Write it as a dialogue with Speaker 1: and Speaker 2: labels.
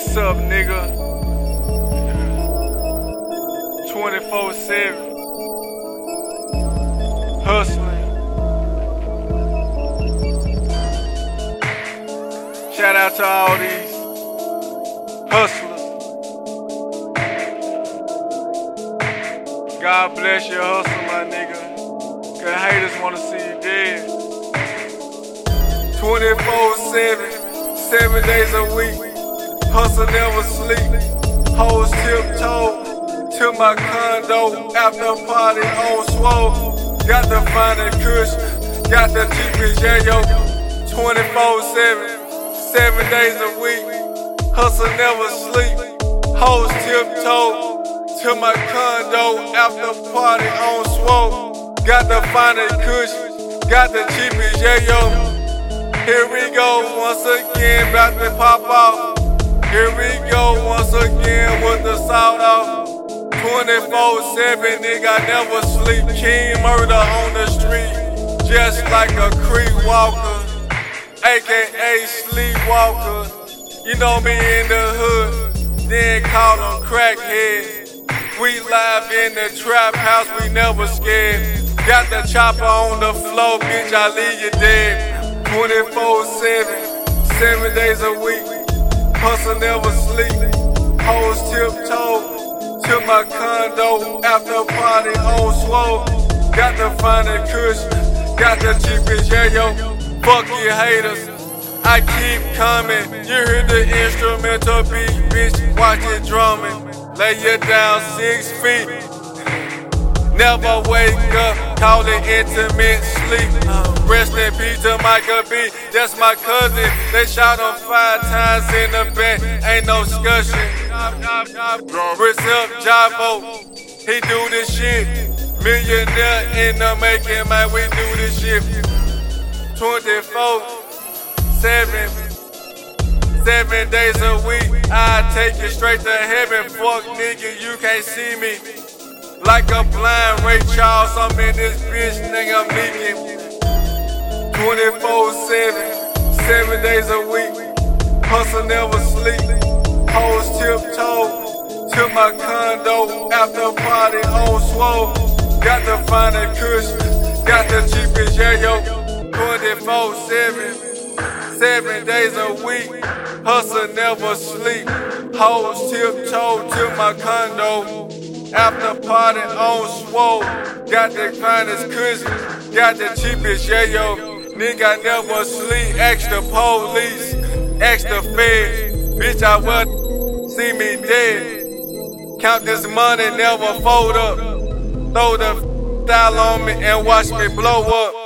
Speaker 1: what's up, nigga? 24 7. Hustling. Shout out to all these hustlers. God bless your hustle, my nigga. Cause haters wanna see you dead. 24 7, 7 days a week. Hustle never sleep. Hoes tiptoe to my condo after party on swole. Got the finest kush, got the cheapest yayo. 24 7, 7 days a week. Hustle never sleep. Hoes tiptoe to my condo after party on swole. Got the finest kush, got the cheapest yayo. Here we go once again, about to pop off. Here we go once again with the salt off. 24 7, nigga, I never sleep. King murder on the street, just like a creek walker, aka sleepwalker. You know me in the hood, then call them crackheads. We live in the trap house, we never scared. Got the chopper on the floor, bitch, I leave you dead. 24 7, 7 days a week. Hustle never sleep. Hoes tiptoe to my condo after party on swole. Got the finest kush, got the cheapest yayo. Fuck you haters. I keep coming. You hear the instrumental beat, bitch. Watch it drumming. Lay you down six feet. Never wake up, call it intimate sleep. Rest in peace to Michael B. That's my cousin. They shot him five times in the back. Ain't no discussion. up Jvo, he do this shit. Millionaire in the making, man. We do this shit. 24, 7, seven days a week. I take you straight to heaven. Fuck nigga, you can't see me. Like a blind Ray Charles, I'm in this bitch, nigga, I'm leaking. 24 7, 7 days a week. Hustle never sleep. Hoes tiptoe to my condo after party on swole. Got the finest cushion, got the cheapest yayo. 24 7, 7 days a week. Hustle never sleep. Hoes tiptoe to my condo. After party on swole, got the finest kush, got the cheapest yayo. Nigga never sleep, extra police, extra feds. Bitch, I will see me dead. Count this money, never fold up. Throw the style on me and watch me blow up.